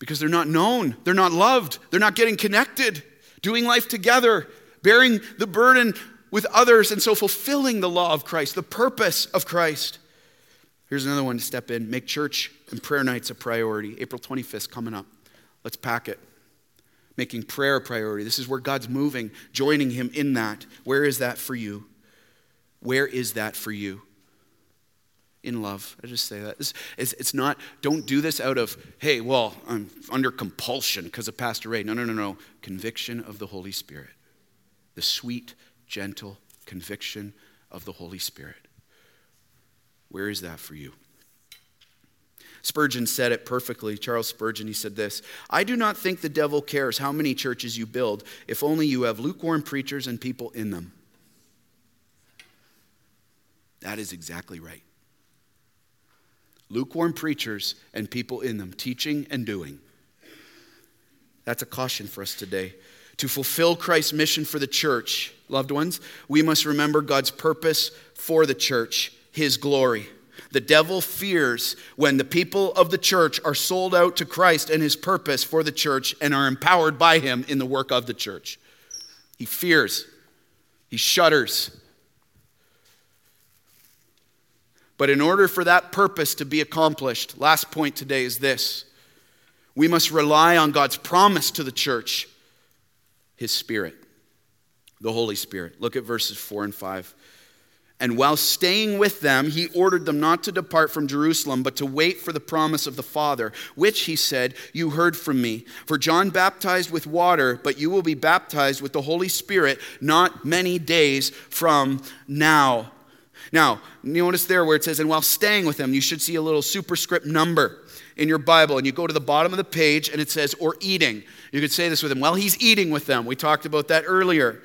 Because they're not known, they're not loved, they're not getting connected, doing life together, bearing the burden with others, and so fulfilling the law of Christ, the purpose of Christ. Here's another one to step in make church and prayer nights a priority. April 25th coming up. Let's pack it. Making prayer a priority. This is where God's moving, joining Him in that. Where is that for you? Where is that for you? In love. I just say that. It's, it's, it's, not, don't do this out of, hey, well, I'm under compulsion because of Pastor Ray. No, no, no, no. Conviction of the Holy Spirit. The sweet, gentle conviction of the Holy Spirit. Where is that for you? Spurgeon said it perfectly. Charles Spurgeon, he said this I do not think the devil cares how many churches you build if only you have lukewarm preachers and people in them. That is exactly right. Lukewarm preachers and people in them, teaching and doing. That's a caution for us today. To fulfill Christ's mission for the church, loved ones, we must remember God's purpose for the church, His glory. The devil fears when the people of the church are sold out to Christ and his purpose for the church and are empowered by him in the work of the church. He fears, he shudders. But in order for that purpose to be accomplished, last point today is this we must rely on God's promise to the church, his Spirit, the Holy Spirit. Look at verses 4 and 5. And while staying with them, he ordered them not to depart from Jerusalem, but to wait for the promise of the Father, which he said, You heard from me. For John baptized with water, but you will be baptized with the Holy Spirit not many days from now. Now, notice there where it says, And while staying with them, you should see a little superscript number in your Bible, and you go to the bottom of the page, and it says, Or eating. You could say this with him. While he's eating with them, we talked about that earlier.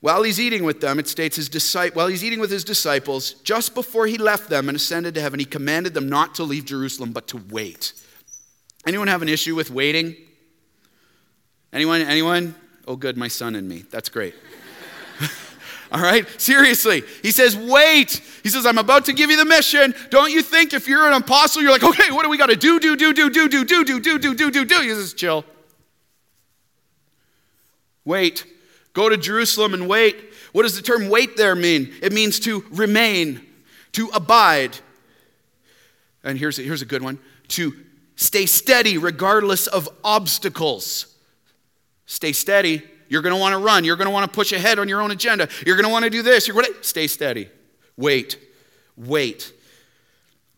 While he's eating with them, it states his disciples, while he's eating with his disciples, just before he left them and ascended to heaven, he commanded them not to leave Jerusalem, but to wait. Anyone have an issue with waiting? Anyone? Anyone? Oh, good, my son and me. That's great. All right? Seriously. He says, wait. He says, I'm about to give you the mission. Don't you think if you're an apostle, you're like, okay, what do we got to do, do, do, do, do, do, do, do, do, do, do, do, do? He says, chill. Wait. Go to Jerusalem and wait. What does the term wait there mean? It means to remain, to abide. And here's a, here's a good one to stay steady regardless of obstacles. Stay steady. You're going to want to run. You're going to want to push ahead on your own agenda. You're going to want to do this. You're going to stay steady. Wait. Wait.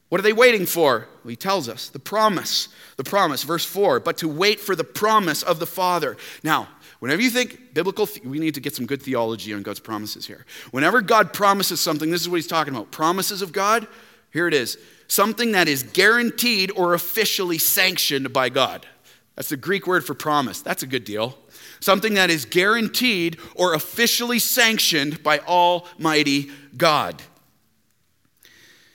What are they waiting for? Well, he tells us the promise. The promise, verse 4, but to wait for the promise of the Father. Now, Whenever you think biblical, we need to get some good theology on God's promises here. Whenever God promises something, this is what he's talking about. Promises of God, here it is something that is guaranteed or officially sanctioned by God. That's the Greek word for promise. That's a good deal. Something that is guaranteed or officially sanctioned by Almighty God.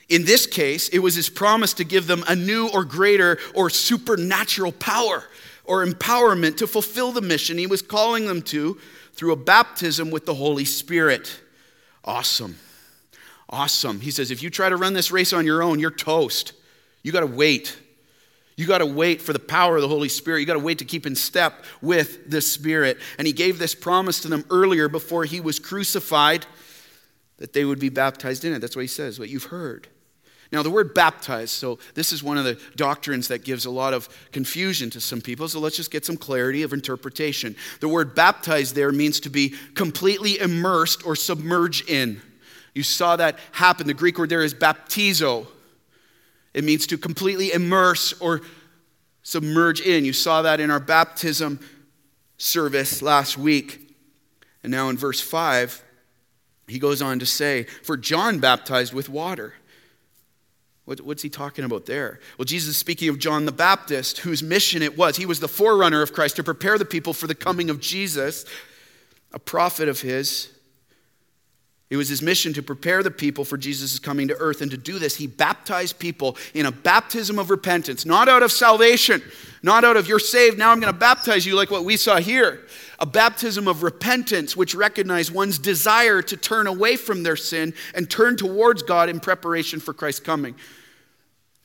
In this case, it was his promise to give them a new or greater or supernatural power or empowerment to fulfill the mission he was calling them to through a baptism with the Holy Spirit. Awesome. Awesome. He says, if you try to run this race on your own, you're toast. You got to wait. You got to wait for the power of the Holy Spirit. You got to wait to keep in step with the Spirit. And he gave this promise to them earlier before he was crucified that they would be baptized in it. That's what he says, what you've heard. Now, the word baptized, so this is one of the doctrines that gives a lot of confusion to some people, so let's just get some clarity of interpretation. The word baptized there means to be completely immersed or submerged in. You saw that happen. The Greek word there is baptizo, it means to completely immerse or submerge in. You saw that in our baptism service last week. And now in verse 5, he goes on to say, For John baptized with water. What, what's he talking about there? Well, Jesus is speaking of John the Baptist, whose mission it was. He was the forerunner of Christ to prepare the people for the coming of Jesus, a prophet of his. It was his mission to prepare the people for Jesus' coming to earth. And to do this, he baptized people in a baptism of repentance, not out of salvation, not out of you're saved, now I'm going to baptize you like what we saw here. A baptism of repentance, which recognized one's desire to turn away from their sin and turn towards God in preparation for Christ's coming.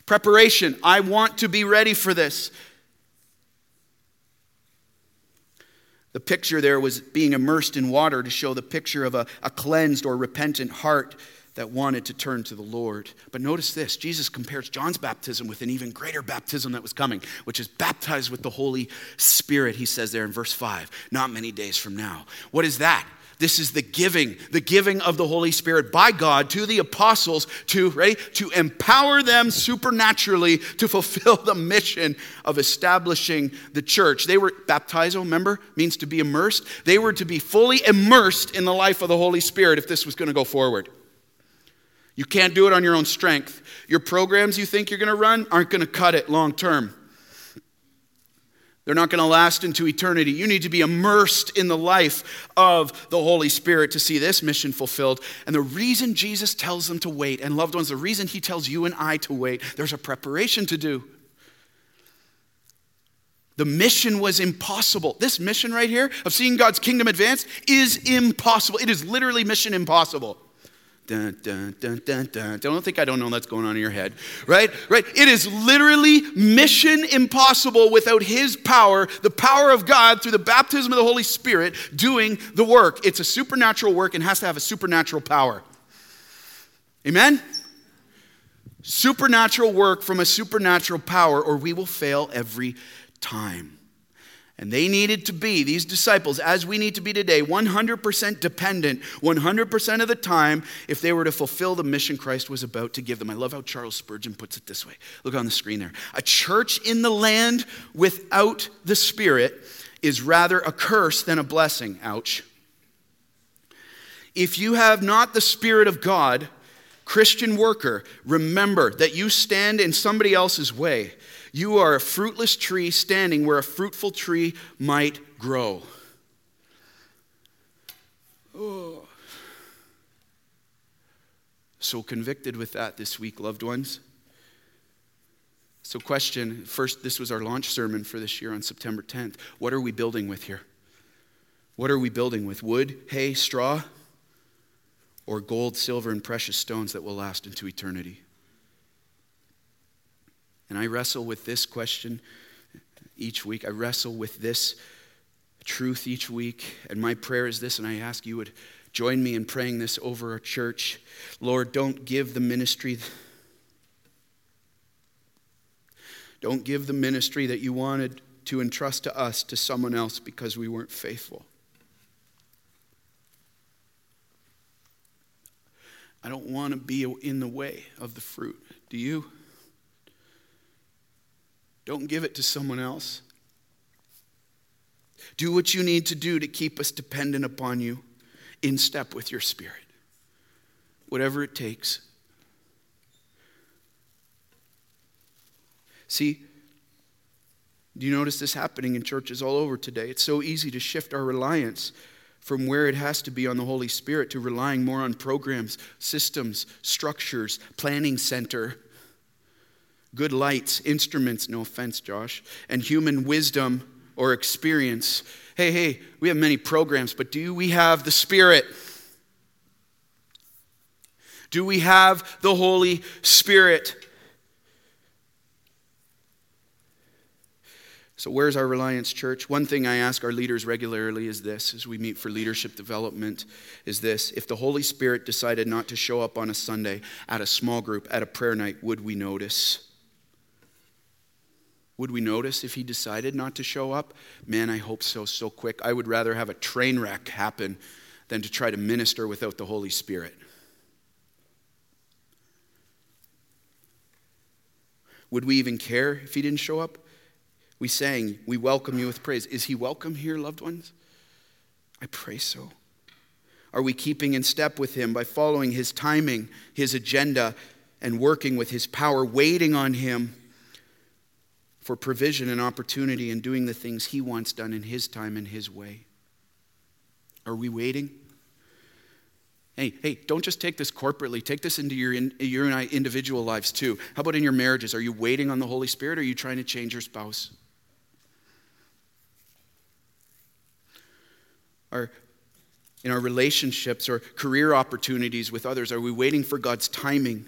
Preparation. I want to be ready for this. The picture there was being immersed in water to show the picture of a, a, cleansed or repentant heart that wanted to turn to the Lord. But notice this Jesus compares John's baptism with an even greater baptism that was coming, which is baptized with the Holy Spirit, he says there in verse 5, not many days from now. What is that? This is the giving, the giving of the Holy Spirit by God to the apostles to, ready, to empower them supernaturally to fulfill the mission of establishing the church. They were baptizo, remember, means to be immersed. They were to be fully immersed in the life of the Holy Spirit if this was going to go forward. You can't do it on your own strength. Your programs you think you're going to run aren't going to cut it long term. They're not going to last into eternity. You need to be immersed in the life of the Holy Spirit to see this mission fulfilled. And the reason Jesus tells them to wait, and loved ones, the reason he tells you and I to wait, there's a preparation to do. The mission was impossible. This mission right here of seeing God's kingdom advance is impossible. It is literally mission impossible. Dun, dun, dun, dun, dun. Don't think I don't know that's going on in your head, right? Right? It is literally mission impossible without His power, the power of God through the baptism of the Holy Spirit doing the work. It's a supernatural work and has to have a supernatural power. Amen? Supernatural work from a supernatural power, or we will fail every time. And they needed to be, these disciples, as we need to be today, 100% dependent, 100% of the time, if they were to fulfill the mission Christ was about to give them. I love how Charles Spurgeon puts it this way. Look on the screen there. A church in the land without the Spirit is rather a curse than a blessing. Ouch. If you have not the Spirit of God, Christian worker, remember that you stand in somebody else's way. You are a fruitless tree standing where a fruitful tree might grow. Oh. So convicted with that this week, loved ones. So, question first, this was our launch sermon for this year on September 10th. What are we building with here? What are we building with? Wood, hay, straw, or gold, silver, and precious stones that will last into eternity? And I wrestle with this question each week. I wrestle with this truth each week. And my prayer is this, and I ask you would join me in praying this over our church. Lord, don't give the ministry. Don't give the ministry that you wanted to entrust to us to someone else because we weren't faithful. I don't want to be in the way of the fruit. Do you? Don't give it to someone else. Do what you need to do to keep us dependent upon you, in step with your spirit. Whatever it takes. See, do you notice this happening in churches all over today? It's so easy to shift our reliance from where it has to be on the Holy Spirit to relying more on programs, systems, structures, planning center, good lights, instruments, no offense, Josh, and human wisdom or experience. Hey, hey, we have many programs, but do we have the Spirit? Do we have the Holy Spirit? So, where's our reliance, church? One thing I ask our leaders regularly is this as we meet for leadership development is this if the Holy Spirit decided not to show up on a Sunday at a small group, at a prayer night, would we notice? Would we notice if he decided not to show up? Man, I hope so, so quick. I would rather have a train wreck happen than to try to minister without the Holy Spirit. Would we even care if he didn't show up? We sang, We welcome you with praise. Is he welcome here, loved ones? I pray so. Are we keeping in step with him by following his timing, his agenda, and working with his power, waiting on him? For provision and opportunity and doing the things He wants done in His time and His way. Are we waiting? Hey, hey, don't just take this corporately. Take this into your, in, your individual lives too. How about in your marriages? Are you waiting on the Holy Spirit or are you trying to change your spouse? Are, in our relationships or career opportunities with others, are we waiting for God's timing?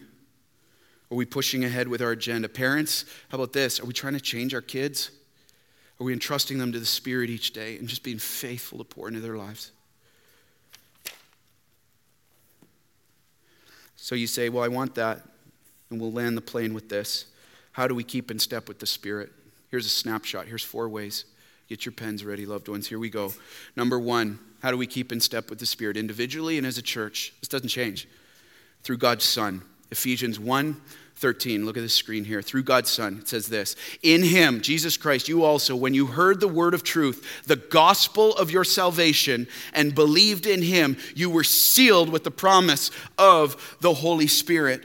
Are we pushing ahead with our agenda? Parents, how about this? Are we trying to change our kids? Are we entrusting them to the Spirit each day and just being faithful to pour into their lives? So you say, Well, I want that, and we'll land the plane with this. How do we keep in step with the Spirit? Here's a snapshot. Here's four ways. Get your pens ready, loved ones. Here we go. Number one, how do we keep in step with the Spirit individually and as a church? This doesn't change. Through God's Son. Ephesians 1 13. Look at the screen here. Through God's Son, it says this In Him, Jesus Christ, you also, when you heard the word of truth, the gospel of your salvation, and believed in Him, you were sealed with the promise of the Holy Spirit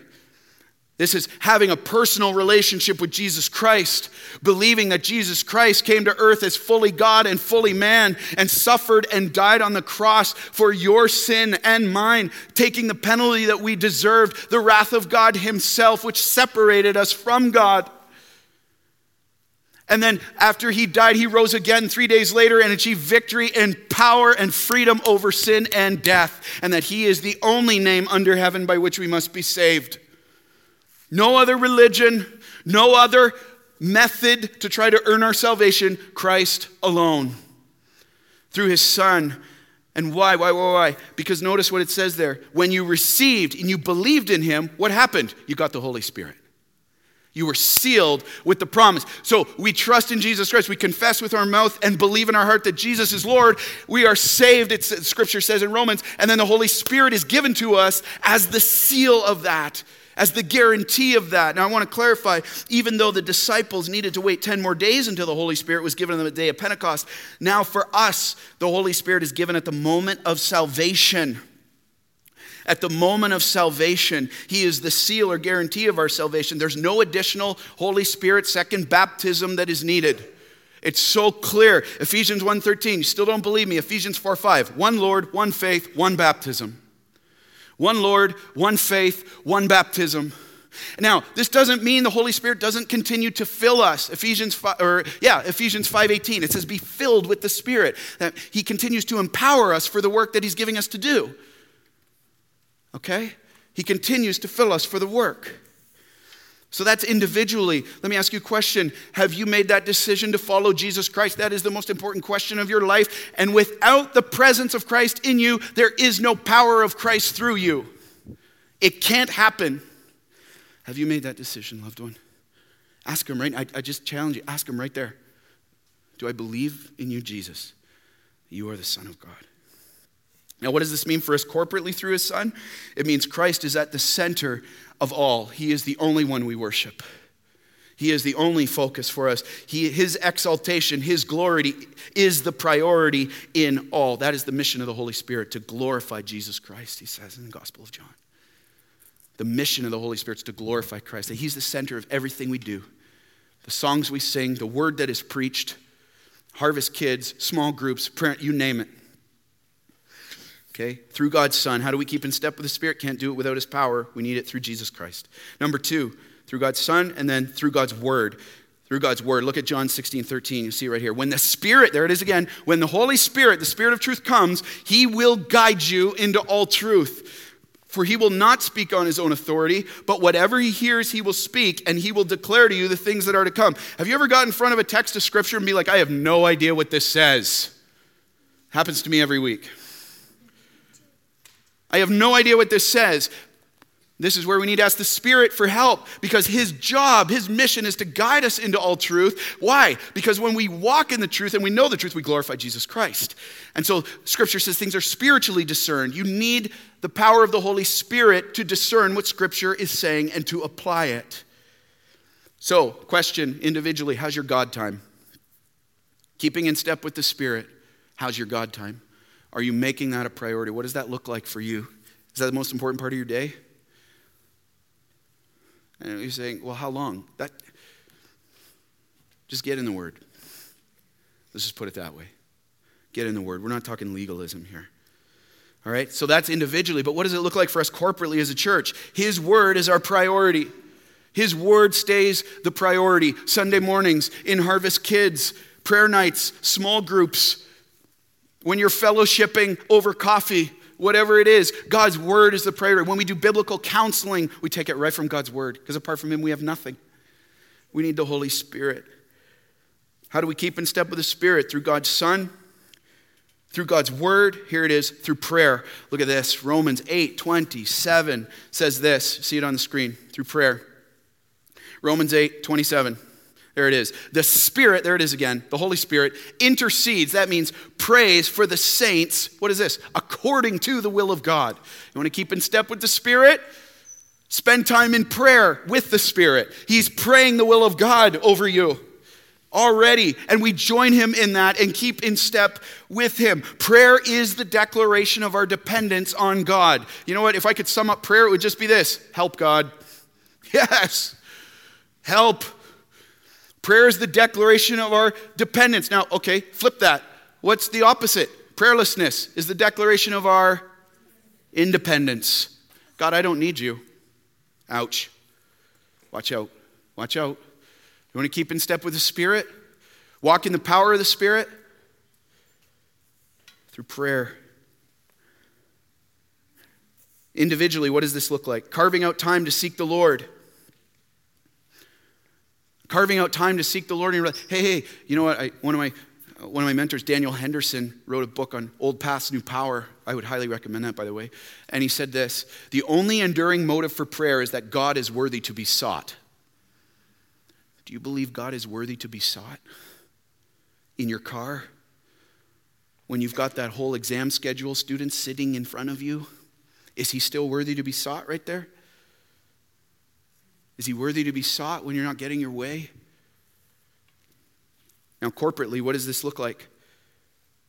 this is having a personal relationship with Jesus Christ, believing that Jesus Christ came to earth as fully God and fully man and suffered and died on the cross for your sin and mine, taking the penalty that we deserved, the wrath of God Himself, which separated us from God. And then after he died, he rose again three days later and achieved victory and power and freedom over sin and death, and that he is the only name under heaven by which we must be saved. No other religion, no other method to try to earn our salvation, Christ alone. Through his Son. And why, why, why, why? Because notice what it says there. When you received and you believed in him, what happened? You got the Holy Spirit. You were sealed with the promise. So we trust in Jesus Christ. We confess with our mouth and believe in our heart that Jesus is Lord. We are saved, it's, scripture says in Romans. And then the Holy Spirit is given to us as the seal of that as the guarantee of that. Now, I want to clarify even though the disciples needed to wait 10 more days until the Holy Spirit was given on the day of Pentecost, now for us, the Holy Spirit is given at the moment of salvation. At the moment of salvation, He is the seal or guarantee of our salvation. There's no additional Holy Spirit second baptism that is needed. It's so clear. Ephesians 1:13, you still don't believe me. Ephesians 4:5, one Lord, one faith, one baptism. One Lord, one faith, one baptism. Now, this doesn't mean the Holy Spirit doesn't continue to fill us. Ephesians 5, or yeah, Ephesians 5:18. It says be filled with the Spirit. That he continues to empower us for the work that he's giving us to do. Okay? He continues to fill us for the work. So that's individually. Let me ask you a question. Have you made that decision to follow Jesus Christ? That is the most important question of your life. And without the presence of Christ in you, there is no power of Christ through you. It can't happen. Have you made that decision, loved one? Ask him right. I, I just challenge you. Ask him right there. Do I believe in you, Jesus? You are the Son of God. Now, what does this mean for us corporately through his Son? It means Christ is at the center of all. He is the only one we worship. He is the only focus for us. He, his exaltation, His glory is the priority in all. That is the mission of the Holy Spirit to glorify Jesus Christ, he says in the Gospel of John. The mission of the Holy Spirit is to glorify Christ, that He's the center of everything we do. The songs we sing, the word that is preached, harvest kids, small groups, print, you name it. Okay? Through God's Son. How do we keep in step with the Spirit? Can't do it without His power. We need it through Jesus Christ. Number two, through God's Son, and then through God's Word. Through God's Word. Look at John 16, 13. You see right here. When the Spirit, there it is again, when the Holy Spirit, the Spirit of truth comes, He will guide you into all truth. For he will not speak on his own authority, but whatever he hears, he will speak, and he will declare to you the things that are to come. Have you ever got in front of a text of scripture and be like, I have no idea what this says? Happens to me every week. I have no idea what this says. This is where we need to ask the Spirit for help because His job, His mission is to guide us into all truth. Why? Because when we walk in the truth and we know the truth, we glorify Jesus Christ. And so Scripture says things are spiritually discerned. You need the power of the Holy Spirit to discern what Scripture is saying and to apply it. So, question individually how's your God time? Keeping in step with the Spirit, how's your God time? Are you making that a priority? What does that look like for you? Is that the most important part of your day? And you're saying, well, how long? That just get in the word. Let's just put it that way. Get in the word. We're not talking legalism here. All right? So that's individually, but what does it look like for us corporately as a church? His word is our priority. His word stays the priority. Sunday mornings, in Harvest Kids, prayer nights, small groups, when you're fellowshipping over coffee, whatever it is, God's word is the priority. When we do biblical counseling, we take it right from God's word because apart from Him, we have nothing. We need the Holy Spirit. How do we keep in step with the Spirit? Through God's Son, through God's word. Here it is, through prayer. Look at this. Romans 8 27 says this. See it on the screen. Through prayer. Romans 8 27. There it is. The Spirit, there it is again, the Holy Spirit intercedes. That means prays for the saints. What is this? According to the will of God. You want to keep in step with the Spirit? Spend time in prayer with the Spirit. He's praying the will of God over you already, and we join Him in that and keep in step with Him. Prayer is the declaration of our dependence on God. You know what? If I could sum up prayer, it would just be this help God. Yes, help. Prayer is the declaration of our dependence. Now, okay, flip that. What's the opposite? Prayerlessness is the declaration of our independence. God, I don't need you. Ouch. Watch out. Watch out. You want to keep in step with the Spirit? Walk in the power of the Spirit? Through prayer. Individually, what does this look like? Carving out time to seek the Lord. Carving out time to seek the Lord. And hey, hey, you know what? I, one, of my, uh, one of my mentors, Daniel Henderson, wrote a book on Old Paths, New Power. I would highly recommend that, by the way. And he said this The only enduring motive for prayer is that God is worthy to be sought. Do you believe God is worthy to be sought? In your car? When you've got that whole exam schedule students sitting in front of you? Is he still worthy to be sought right there? Is he worthy to be sought when you're not getting your way? Now, corporately, what does this look like?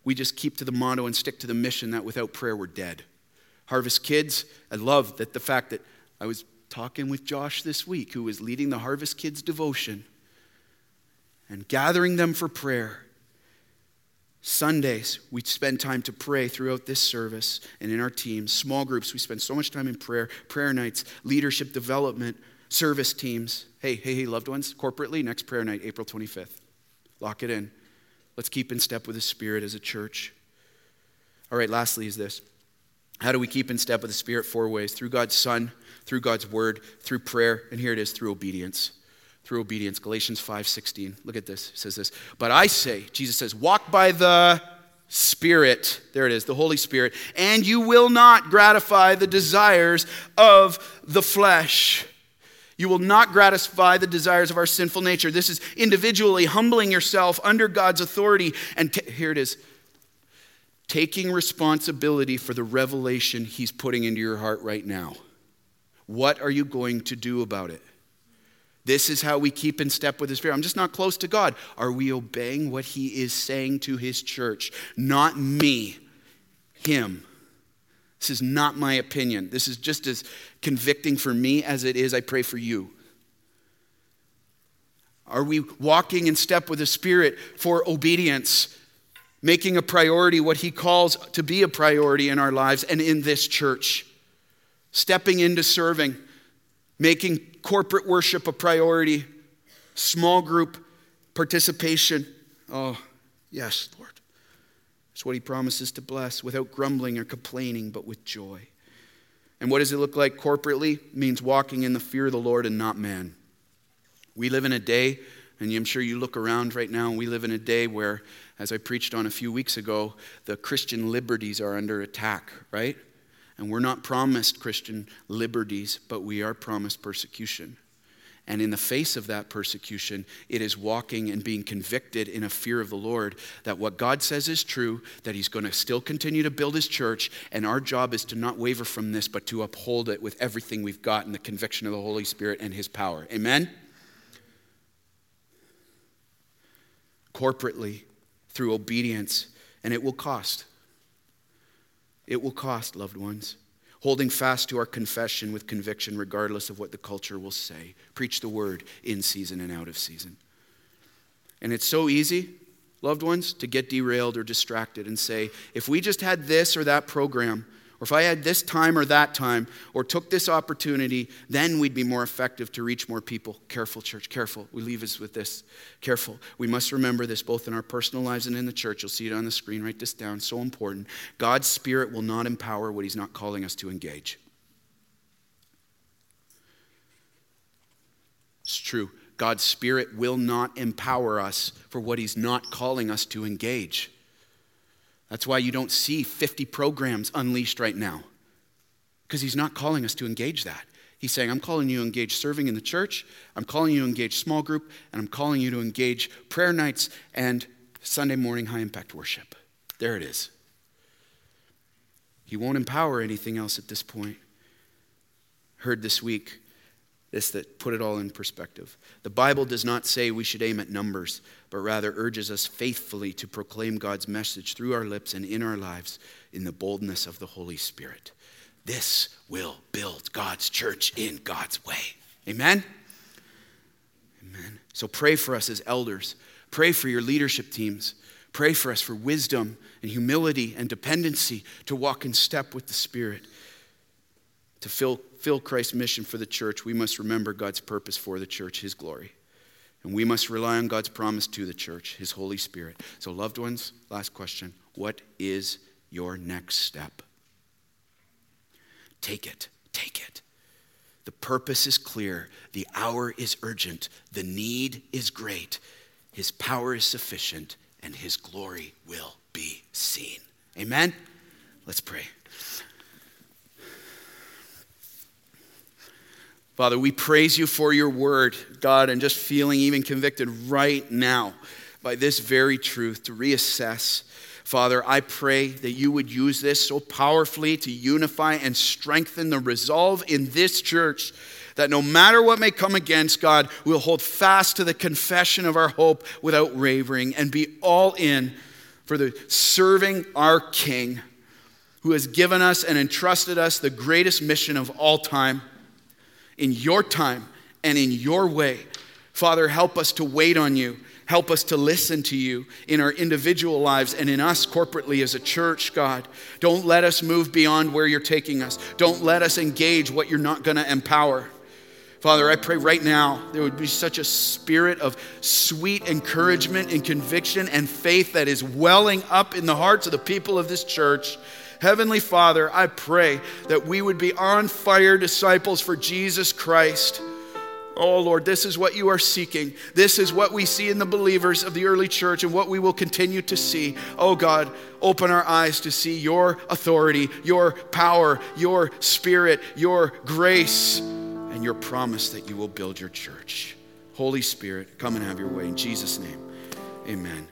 We just keep to the motto and stick to the mission that without prayer we're dead. Harvest Kids, I love that the fact that I was talking with Josh this week, who was leading the Harvest Kids devotion and gathering them for prayer. Sundays, we spend time to pray throughout this service and in our teams. Small groups, we spend so much time in prayer. Prayer nights, leadership development, service teams. Hey, hey, hey, loved ones, corporately, next prayer night, April 25th. Lock it in. Let's keep in step with the Spirit as a church. All right, lastly, is this. How do we keep in step with the Spirit? Four ways through God's Son, through God's Word, through prayer, and here it is through obedience through obedience. Galatians 5:16. Look at this. It says this. But I say, Jesus says, walk by the Spirit. There it is, the Holy Spirit, and you will not gratify the desires of the flesh. You will not gratify the desires of our sinful nature. This is individually humbling yourself under God's authority. And t- here it is taking responsibility for the revelation He's putting into your heart right now. What are you going to do about it? This is how we keep in step with the Spirit. I'm just not close to God. Are we obeying what He is saying to His church? Not me, Him. This is not my opinion. This is just as convicting for me as it is, I pray, for you. Are we walking in step with the Spirit for obedience, making a priority what He calls to be a priority in our lives and in this church? Stepping into serving, making corporate worship a priority, small group participation. Oh, yes. It's what He promises to bless without grumbling or complaining, but with joy. And what does it look like corporately? It means walking in the fear of the Lord and not man. We live in a day, and I'm sure you look around right now, and we live in a day where, as I preached on a few weeks ago, the Christian liberties are under attack, right? And we're not promised Christian liberties, but we are promised persecution. And in the face of that persecution, it is walking and being convicted in a fear of the Lord that what God says is true, that He's going to still continue to build His church, and our job is to not waver from this, but to uphold it with everything we've got in the conviction of the Holy Spirit and His power. Amen? Corporately, through obedience, and it will cost. It will cost, loved ones. Holding fast to our confession with conviction, regardless of what the culture will say. Preach the word in season and out of season. And it's so easy, loved ones, to get derailed or distracted and say, if we just had this or that program, or if I had this time or that time, or took this opportunity, then we'd be more effective to reach more people. Careful, church, careful. We leave us with this. Careful. We must remember this both in our personal lives and in the church. You'll see it on the screen. Write this down. So important. God's Spirit will not empower what He's not calling us to engage. It's true. God's Spirit will not empower us for what He's not calling us to engage. That's why you don't see 50 programs unleashed right now, because he's not calling us to engage that. He's saying, I'm calling you to engage serving in the church, I'm calling you to engage small group, and I'm calling you to engage prayer nights and Sunday morning high impact worship. There it is. He won't empower anything else at this point. Heard this week this that put it all in perspective. The Bible does not say we should aim at numbers, but rather urges us faithfully to proclaim God's message through our lips and in our lives in the boldness of the Holy Spirit. This will build God's church in God's way. Amen? Amen. So pray for us as elders. Pray for your leadership teams. Pray for us for wisdom and humility and dependency to walk in step with the Spirit. To fill, Christ's mission for the church, we must remember God's purpose for the church, His glory. And we must rely on God's promise to the church, His Holy Spirit. So, loved ones, last question What is your next step? Take it. Take it. The purpose is clear. The hour is urgent. The need is great. His power is sufficient, and his glory will be seen. Amen? Let's pray. Father, we praise you for your word, God, and just feeling even convicted right now by this very truth to reassess. Father, I pray that you would use this so powerfully to unify and strengthen the resolve in this church that no matter what may come against God, we'll hold fast to the confession of our hope without wavering and be all in for the serving our King who has given us and entrusted us the greatest mission of all time in your time and in your way. Father, help us to wait on you Help us to listen to you in our individual lives and in us corporately as a church, God. Don't let us move beyond where you're taking us. Don't let us engage what you're not going to empower. Father, I pray right now there would be such a spirit of sweet encouragement and conviction and faith that is welling up in the hearts of the people of this church. Heavenly Father, I pray that we would be on fire disciples for Jesus Christ Oh, Lord, this is what you are seeking. This is what we see in the believers of the early church and what we will continue to see. Oh, God, open our eyes to see your authority, your power, your spirit, your grace, and your promise that you will build your church. Holy Spirit, come and have your way. In Jesus' name, amen.